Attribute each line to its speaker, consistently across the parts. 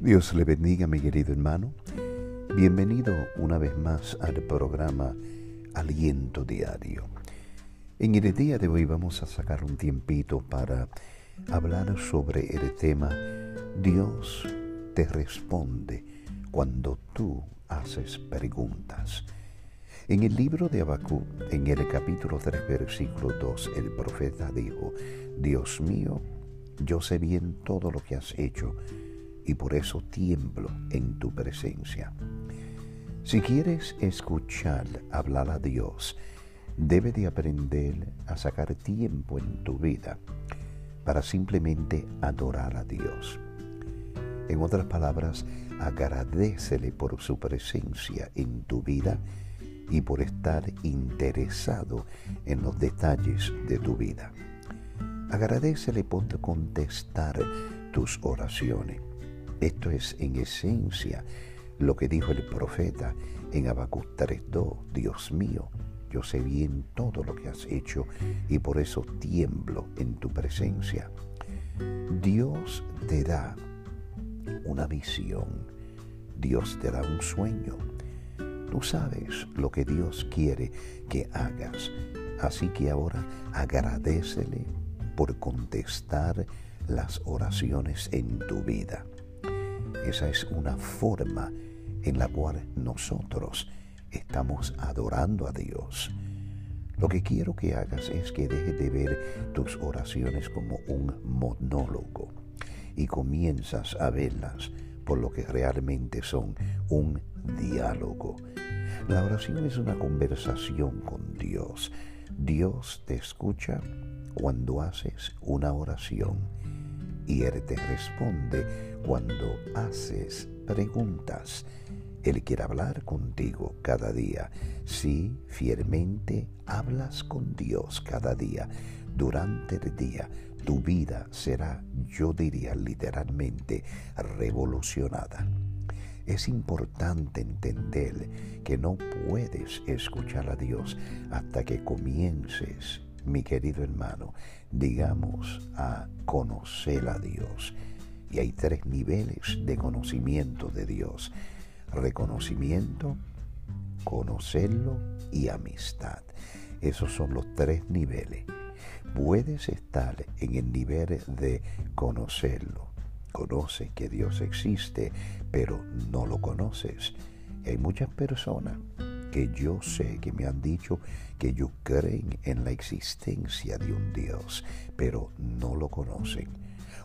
Speaker 1: Dios le bendiga, mi querido hermano. Bienvenido una vez más al programa Aliento Diario. En el día de hoy vamos a sacar un tiempito para hablar sobre el tema Dios te responde cuando tú haces preguntas. En el libro de Abacú, en el capítulo 3, versículo 2, el profeta dijo, Dios mío, yo sé bien todo lo que has hecho y por eso tiemblo en tu presencia. Si quieres escuchar hablar a Dios, debe de aprender a sacar tiempo en tu vida para simplemente adorar a Dios. En otras palabras, agradecele por su presencia en tu vida y por estar interesado en los detalles de tu vida. Agradecele por contestar tus oraciones. Esto es en esencia lo que dijo el profeta en Habacuc 3.2. Dios mío, yo sé bien todo lo que has hecho y por eso tiemblo en tu presencia. Dios te da una visión. Dios te da un sueño. Tú sabes lo que Dios quiere que hagas. Así que ahora agradecele por contestar las oraciones en tu vida. Esa es una forma en la cual nosotros estamos adorando a Dios. Lo que quiero que hagas es que dejes de ver tus oraciones como un monólogo y comienzas a verlas por lo que realmente son, un diálogo. La oración es una conversación con Dios. Dios te escucha cuando haces una oración y Él te responde cuando haces preguntas. Él quiere hablar contigo cada día. Si fielmente hablas con Dios cada día, durante el día, tu vida será, yo diría literalmente, revolucionada. Es importante entender que no puedes escuchar a Dios hasta que comiences mi querido hermano, digamos a conocer a Dios. Y hay tres niveles de conocimiento de Dios. Reconocimiento, conocerlo y amistad. Esos son los tres niveles. Puedes estar en el nivel de conocerlo. Conoce que Dios existe, pero no lo conoces. hay muchas personas yo sé que me han dicho que ellos creen en la existencia de un Dios, pero no lo conocen.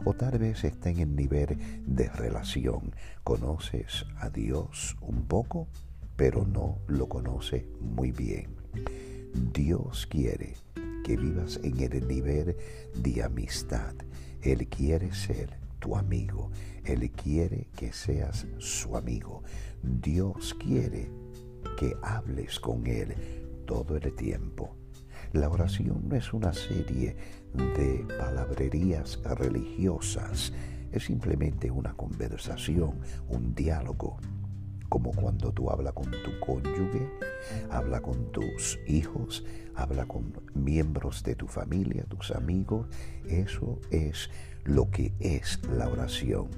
Speaker 1: O tal vez está en el nivel de relación. Conoces a Dios un poco, pero no lo conoce muy bien. Dios quiere que vivas en el nivel de amistad. Él quiere ser tu amigo. Él quiere que seas su amigo. Dios quiere hables con Él todo el tiempo. La oración no es una serie de palabrerías religiosas, es simplemente una conversación, un diálogo, como cuando tú hablas con tu cónyuge, habla con tus hijos, habla con miembros de tu familia, tus amigos. Eso es lo que es la oración.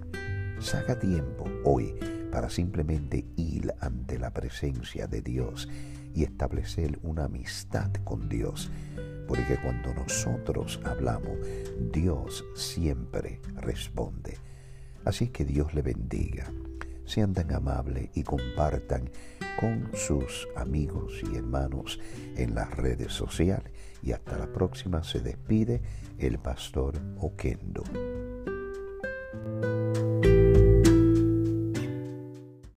Speaker 1: Saca tiempo hoy para simplemente ir ante la presencia de Dios y establecer una amistad con Dios. Porque cuando nosotros hablamos, Dios siempre responde. Así que Dios le bendiga. Sean tan amables y compartan con sus amigos y hermanos en las redes sociales. Y hasta la próxima se despide el pastor Oquendo.